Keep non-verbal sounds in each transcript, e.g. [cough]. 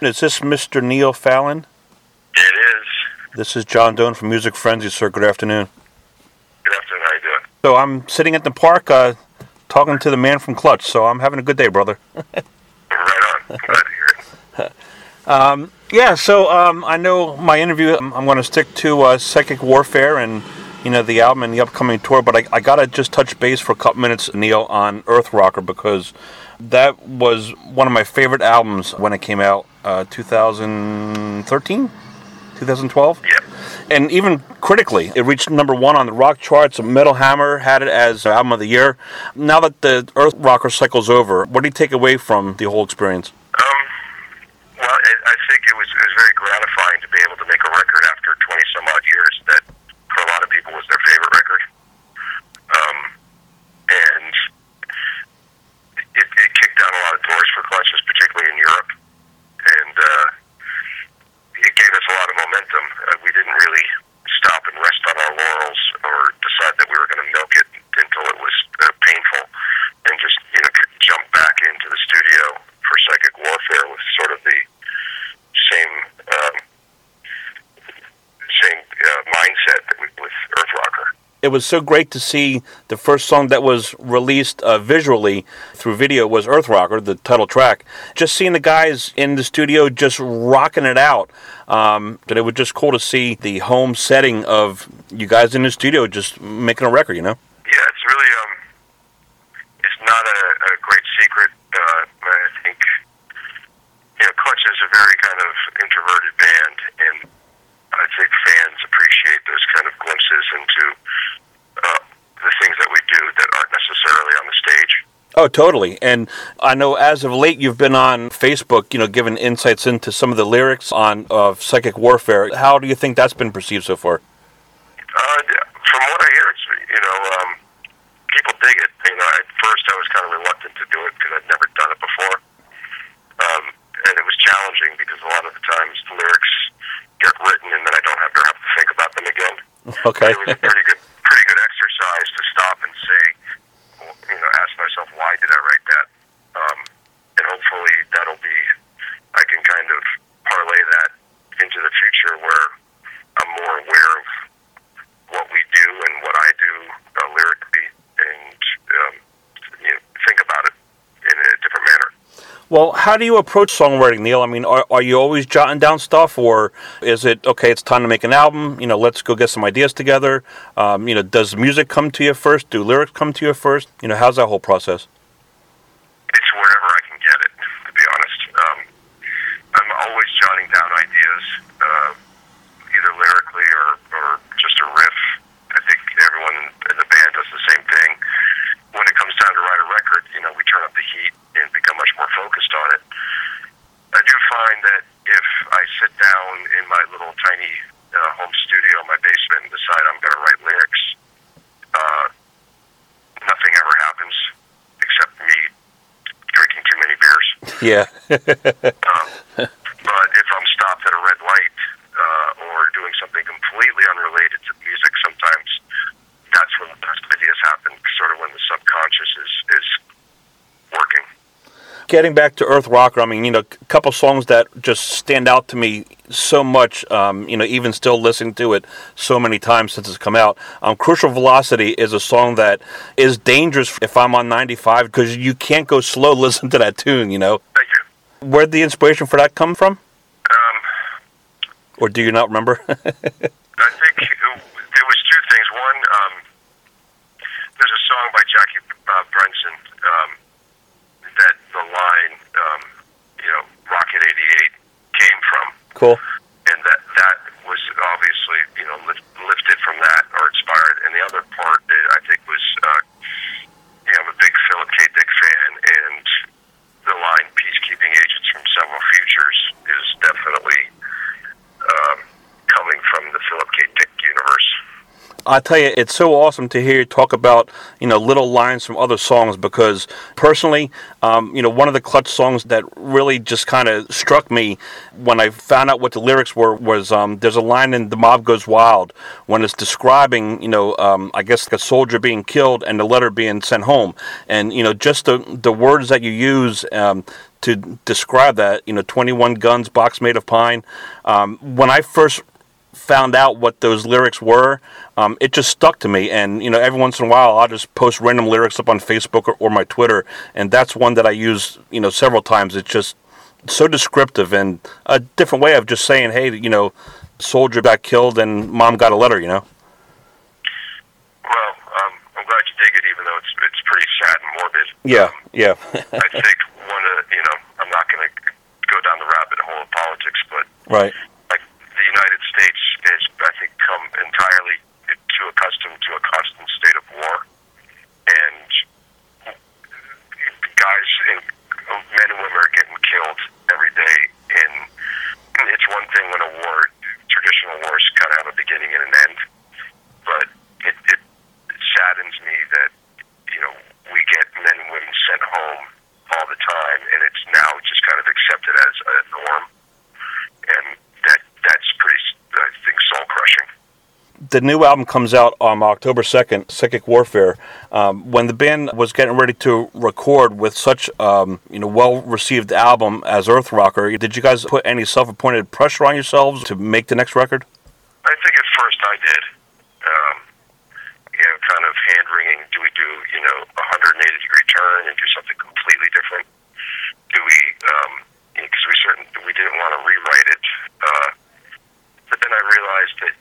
Is this Mr. Neil Fallon? It is. This is John Doan from Music Frenzy, sir. Good afternoon. Good afternoon. How you doing? So I'm sitting at the park uh, talking to the man from Clutch, so I'm having a good day, brother. [laughs] right on. Glad to hear it. [laughs] Um, yeah, so um, I know my interview, I'm, I'm going to stick to uh, Psychic Warfare and, you know, the album and the upcoming tour, but I, I got to just touch base for a couple minutes, Neil, on Earth Rocker because that was one of my favorite albums when it came out, uh, 2013? 2012? Yeah. And even critically, it reached number one on the rock charts. Metal Hammer had it as album of the year. Now that the Earth Rocker cycle's over, what do you take away from the whole experience? Um, well, I, I think it was, it was very gratifying to be able to make a record after 20 some odd years that for a lot of people was their favorite record. Um, and it, it kicked down a lot of doors for Clutches, particularly in Europe. And uh, it gave us a lot of momentum. Uh, we didn't really stop and rest on our laurels or decide that we were going to milk it until it was uh, painful and just, you know, could jump back into the studio for psychic warfare with sort of the same um, same uh, mindset that we with Earth Rocker. It was so great to see the first song that was released uh, visually through video was Earth Rocker, the title track. Just seeing the guys in the studio just rocking it out. Um, it was just cool to see the home setting of you guys in the studio just making a record, you know? Yeah, it's really um, it's not a, a great secret. Uh, I think you know, Clutch is a very kind of introverted band, and I think fans appreciate those kind of glimpses into uh, the things that we do that aren't necessarily on the stage. Oh, totally. And I know as of late you've been on Facebook, you know, giving insights into some of the lyrics on of Psychic Warfare. How do you think that's been perceived so far? Uh, from what I hear, it's you know, um, people dig it. You know, at first I was kind of reluctant to do it because I'd never done it before, um, and it was challenging because a lot of the times the lyrics get written and then I don't ever have to think about them again. [laughs] Okay. It was a pretty good exercise to stop and say, well, you know, ask myself why did I write that, um, and hopefully that'll be, I can kind of parlay that into the future where I'm more aware of what we do and what I do uh, lyrically, and um, you know, think about it in a different manner. Well, how do you approach songwriting, Neil? I mean, are, are you always jotting down stuff, or is it okay? It's time to make an album. You know, let's go get some ideas together. Um, you know, does music come to you first? Do lyrics come to you first? You know, how's that whole process? It's wherever I can get it, to be honest. Um, I'm always jotting down ideas, uh, either lyrically or, or just a riff. I think everyone in the band does the same thing. When it comes time to write a record, you know, we turn up the heat and become much more focused on it. I do find that if I sit down in my little tiny uh, home studio in my basement and decide I'm going to write lyrics, uh, nothing ever happens except me drinking too many beers. Yeah. Um, but if I'm stopped at a red light uh, or doing something completely unrelated to music, sometimes that's when the best ideas happen. Sort of when the subconscious is is working. Getting back to Earth Rocker, I mean, you know, a couple songs that just stand out to me so much. Um, you know, even still listening to it so many times since it's come out. Um, Crucial Velocity is a song that is dangerous if I'm on 95 because you can't go slow [laughs] listening to that tune. You know. Where'd the inspiration for that come from, Um, or do you not remember? [laughs] I think it, there was two things. One, um, there's a song by Jackie uh, Brenston um, that the line, um, you know, Rocket 88 came from. cool. and that that was obviously you know lift, lifted from that or inspired. And the other part, uh, I think, was uh, you know I'm a big Philip K. Dick fan, and the line "peacekeeping agents from several futures" is definitely um, coming from the Philip K. Dick universe. I tell you, it's so awesome to hear you talk about you know little lines from other songs because personally, um, you know, one of the Clutch songs that really just kind of struck me when I found out what the lyrics were was um, there's a line in "The Mob Goes Wild" when it's describing you know um, I guess a soldier being killed and the letter being sent home, and you know just the the words that you use um, to describe that. You know, 21 guns, box made of pine. Um, when I first found out what those lyrics were, um, it just stuck to me. And you know, every once in a while, I'll just post random lyrics up on Facebook or, or my Twitter, and that's one that I use. You know, several times. It's just so descriptive and a different way of just saying, hey, you know, soldier got killed and mom got a letter. You know. Well, um, I'm glad you dig it, even though it's it's pretty sad and morbid. Yeah, Um, yeah, I think one of you know I'm not going to go down the rabbit hole of politics, but right. like the United States is, I think, come entirely too accustomed to a constant state of war, and guys and men and women are getting killed every day. And it's one thing when a war, traditional wars, kind of have a beginning and an end, but it, it saddens me that you know we get men and women sent home all the time, and it's now just kind of accepted as a norm, and that that's pretty, I think, soul crushing. The new album comes out on October 2nd, Psychic Warfare. Um, when the band was getting ready to record with such um, you know well received album as Earth Rocker, did you guys put any self appointed pressure on yourselves to make the next record? I think at first I did. Um, you know, kind of hand wringing. Do we do, you know, a 180 degree turn and do something completely different? Do we, um, because we certain we didn't want to rewrite it. Uh, but then I realized that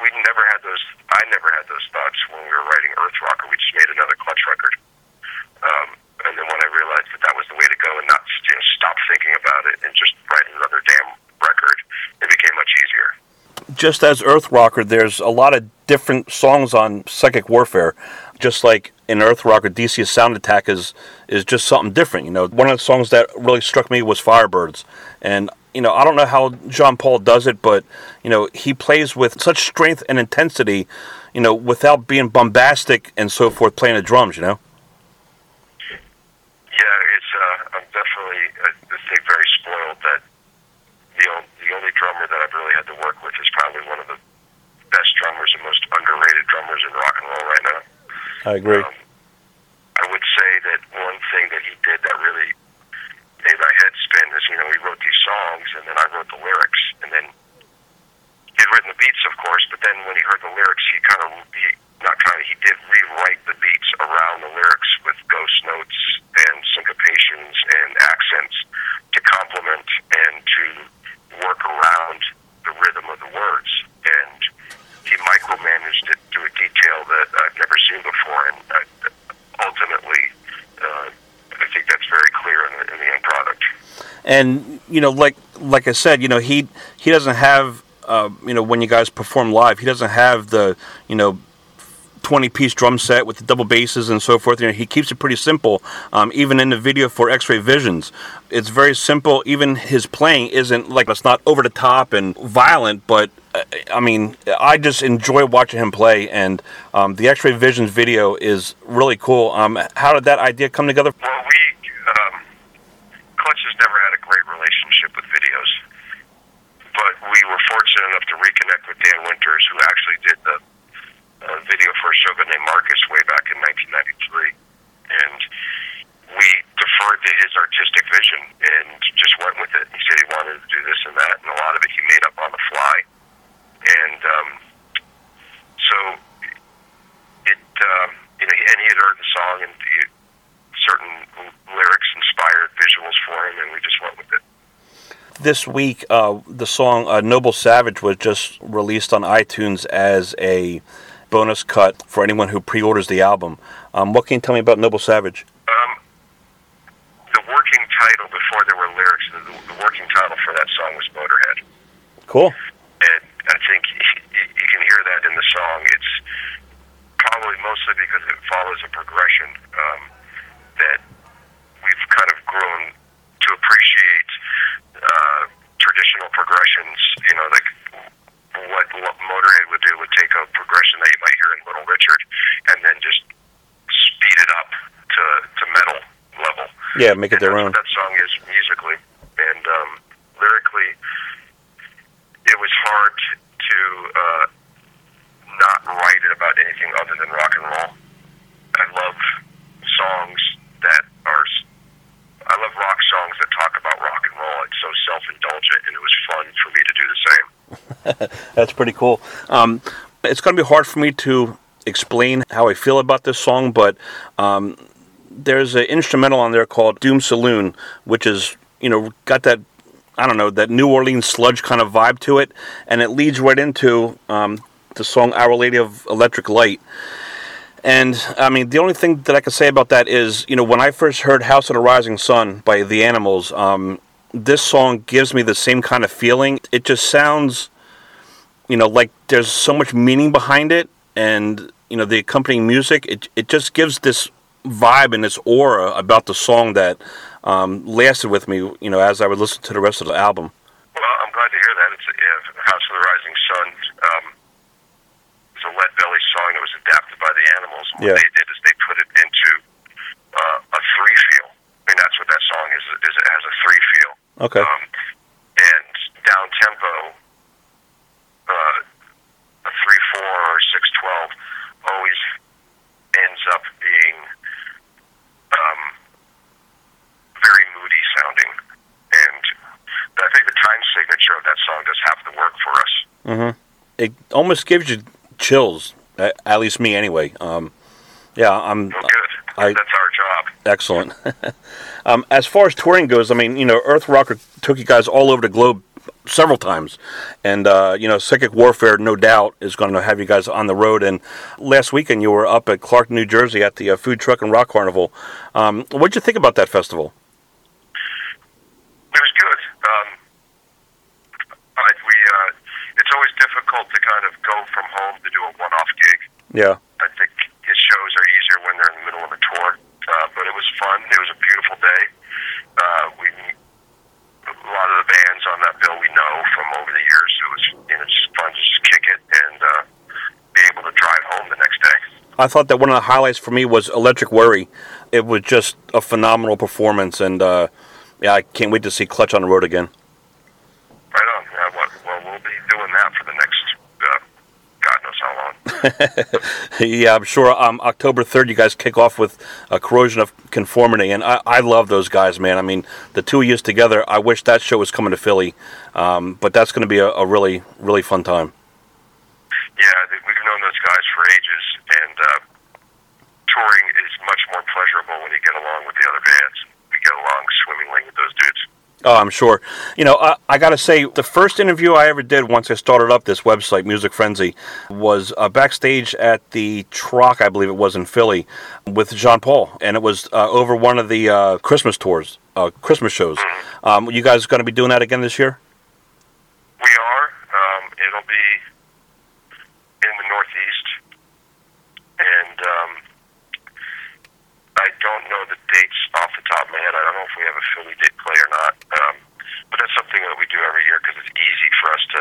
we never had those. I never had those thoughts when we were writing Earth Rocker. We just made another clutch record. Um, and then when I realized that that was the way to go and not you know, stop thinking about it and just write another damn record, it became much easier. Just as Earth Rocker, there's a lot of different songs on Psychic Warfare. Just like in Earth Rocker, DC's Sound Attack is is just something different. You know, one of the songs that really struck me was Firebirds, and you know, I don't know how John Paul does it, but you know, he plays with such strength and intensity, you know, without being bombastic and so forth, playing the drums. You know. Yeah, it's. Uh, I'm definitely, uh, I think, very spoiled that the o- the only drummer that I've really had to work with is probably one of the best drummers and most underrated drummers in rock and roll right now. I agree. Um, I would say that one thing that he did that really made my head spin is, you know, he wrote these songs and then I wrote the lyrics, and then he'd written the beats, of course, but then when he heard the lyrics, he kind of he not kind of he did rewrite the beats around the lyrics with ghost notes and syncopations and accents to complement and to work around the rhythm of the words. And he micromanaged it to a detail that I've never seen before. And uh, ultimately, uh, I think that's very clear in the, in the end product. and you know like like i said you know he he doesn't have uh, you know when you guys perform live he doesn't have the you know 20 piece drum set with the double basses and so forth. You know he keeps it pretty simple um, even in the video for x-ray visions. It's very simple. Even his playing isn't like it's not over the top and violent but uh, i mean i just enjoy watching him play and um, the x-ray visions video is really cool. Um, how did that idea come together? Well, we um, Clutch has never had great relationship with videos, but we were fortunate enough to reconnect with Dan Winters, who actually did the uh, video for a Shogun Named Marcus way back in 1993, and we deferred to his artistic vision and just went with it. He said he wanted to do this and that, and a lot of it he made up on the fly, and um, so it um, you know, and he had heard the song and he, certain lyrics inspired visuals for him, and we just went with it. This week, uh, the song uh, "Noble Savage" was just released on iTunes as a bonus cut for anyone who pre-orders the album. Um, what can you tell me about Noble Savage? Um, the working title before there were lyrics, the, the working title for that song was Motorhead, Cool. and I think you, you can hear that in the song. It's probably mostly because it follows a progression um, that we've kind of grown to appreciate uh, traditional progressions. You know, like what, what Motorhead would do would take a progression that you might hear in Little Richard and then just speed it up to, to metal level. Yeah, make it their own. that song is musically and um, lyrically. It was hard to uh, not write it about anything other than rock and roll. I love songs that are. I love rock songs that talk about rock and roll. It's so self-indulgent, and it was fun for me to do the same. [laughs] That's pretty cool. Um, it's going to be hard for me to explain how I feel about this song, but um, there's an instrumental on there called Doom Saloon, which is you know got that I don't know that New Orleans sludge kind of vibe to it, and it leads right into um, the song Our Lady of Electric Light. And I mean, the only thing that I can say about that is, you know, when I first heard "House of the Rising Sun" by the Animals, um, this song gives me the same kind of feeling. It just sounds, you know, like there's so much meaning behind it, and you know, the accompanying music. It it just gives this vibe and this aura about the song that um, lasted with me, you know, as I would listen to the rest of the album. Well, I'm glad to hear that. It's yeah, House of the Rising Sun. Um, it's a Lead Belly song that was adapted by the Animals. And Yeah. What they did is they put it into uh, a three feel. I mean, that's what that song is. Is it has a three feel. Okay. Um, and down tempo, uh, a three four or six twelve always ends up being um, very moody sounding, and I think the time signature of that song the work for us. Mm-hmm. It almost gives you chills, at, at least me anyway. Um, yeah, I'm Well, good. I- That's our job. excellent. [laughs] um, as far as touring goes, I mean, you know, Earth Rocker took you guys all over the globe several times, and uh, you know, Psychic Warfare, no doubt, is going to have you guys on the road. And last weekend, you were up at Clark, New Jersey, at the uh, Food Truck and Rock Carnival. Um, what'd you think about that festival? It was good. Um, I, we, uh, it's always difficult to kind of go from home to do a one-off gig. Yeah, I think his shows are easier when they're in the middle of a tour. Uh, but it was fun. It was a beautiful day. Uh, we a lot of the bands on that bill we know from over the years. It was you know just fun to just kick it and uh, be able to drive home the next day. I thought that one of the highlights for me was Electric Worry. It was just a phenomenal performance, and uh, yeah, I can't wait to see Clutch on the road again. Right on. Uh, well, well, we'll be doing that for the next uh, God knows how long. [laughs] yeah, I'm sure. Um, October 3rd, you guys kick off with a corrosion of conformity, and I, I love those guys, man. I mean, the two of you together. I wish that show was coming to Philly, um, but that's going to be a, a really, really fun time. Yeah, we've known those guys for ages, and uh, touring is much more pleasurable when you get along with the other bands. We get along swimmingly with those dudes. Oh, I'm sure. You know, I, I got to say, the first interview I ever did once I started up this website, Music Frenzy, was uh, backstage at the Troc, I believe it was in Philly, with Jean Paul, and it was uh, over one of the uh, Christmas tours, uh, Christmas shows. Um, you guys going to be doing that again this year? We are. Um, it'll be in the Northeast, and um, I don't know the dates off the top of my head. I don't know if we have a Philly date play or not. Um, but that's something that we do every year because it's easy for us to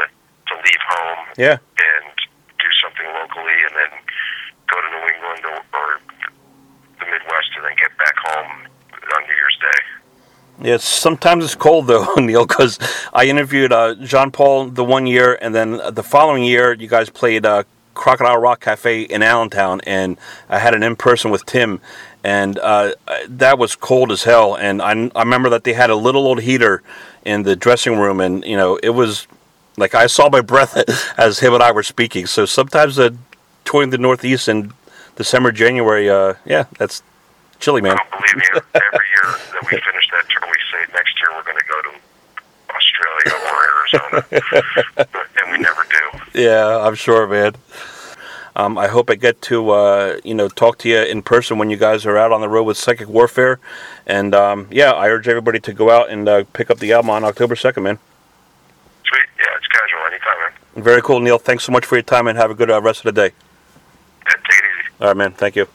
to leave home Yeah. and do something locally, and then go to New England or, or the Midwest, and then get back home on New Year's Day. Yeah, sometimes it's cold though, [laughs] Neil, because I interviewed uh, Jean Paul the one year, and then the following year, you guys played uh, Crocodile Rock Cafe in Allentown, and I had an in person with Tim, and uh, that was cold as hell. And I, I remember that they had a little old heater in the dressing room, and you know, it was like I saw my breath [laughs] as him and I were speaking. So sometimes uh, touring the Northeast in December, January, uh, yeah, that's chilly, man. Oh, believe me, every year that we finish that tour, we say next year we're going to go to Australia or Arizona, [laughs] and we never do. Yeah, I'm sure, man. Um, I hope I get to uh, you know talk to you in person when you guys are out on the road with Psychic Warfare, and um, yeah, I urge everybody to go out and uh, pick up the album on October second, man. Sweet, yeah, it's casual anytime, man. Very cool, Neil. Thanks so much for your time, and have a good uh, rest of the day. Yeah, take it easy. All right, man. Thank you.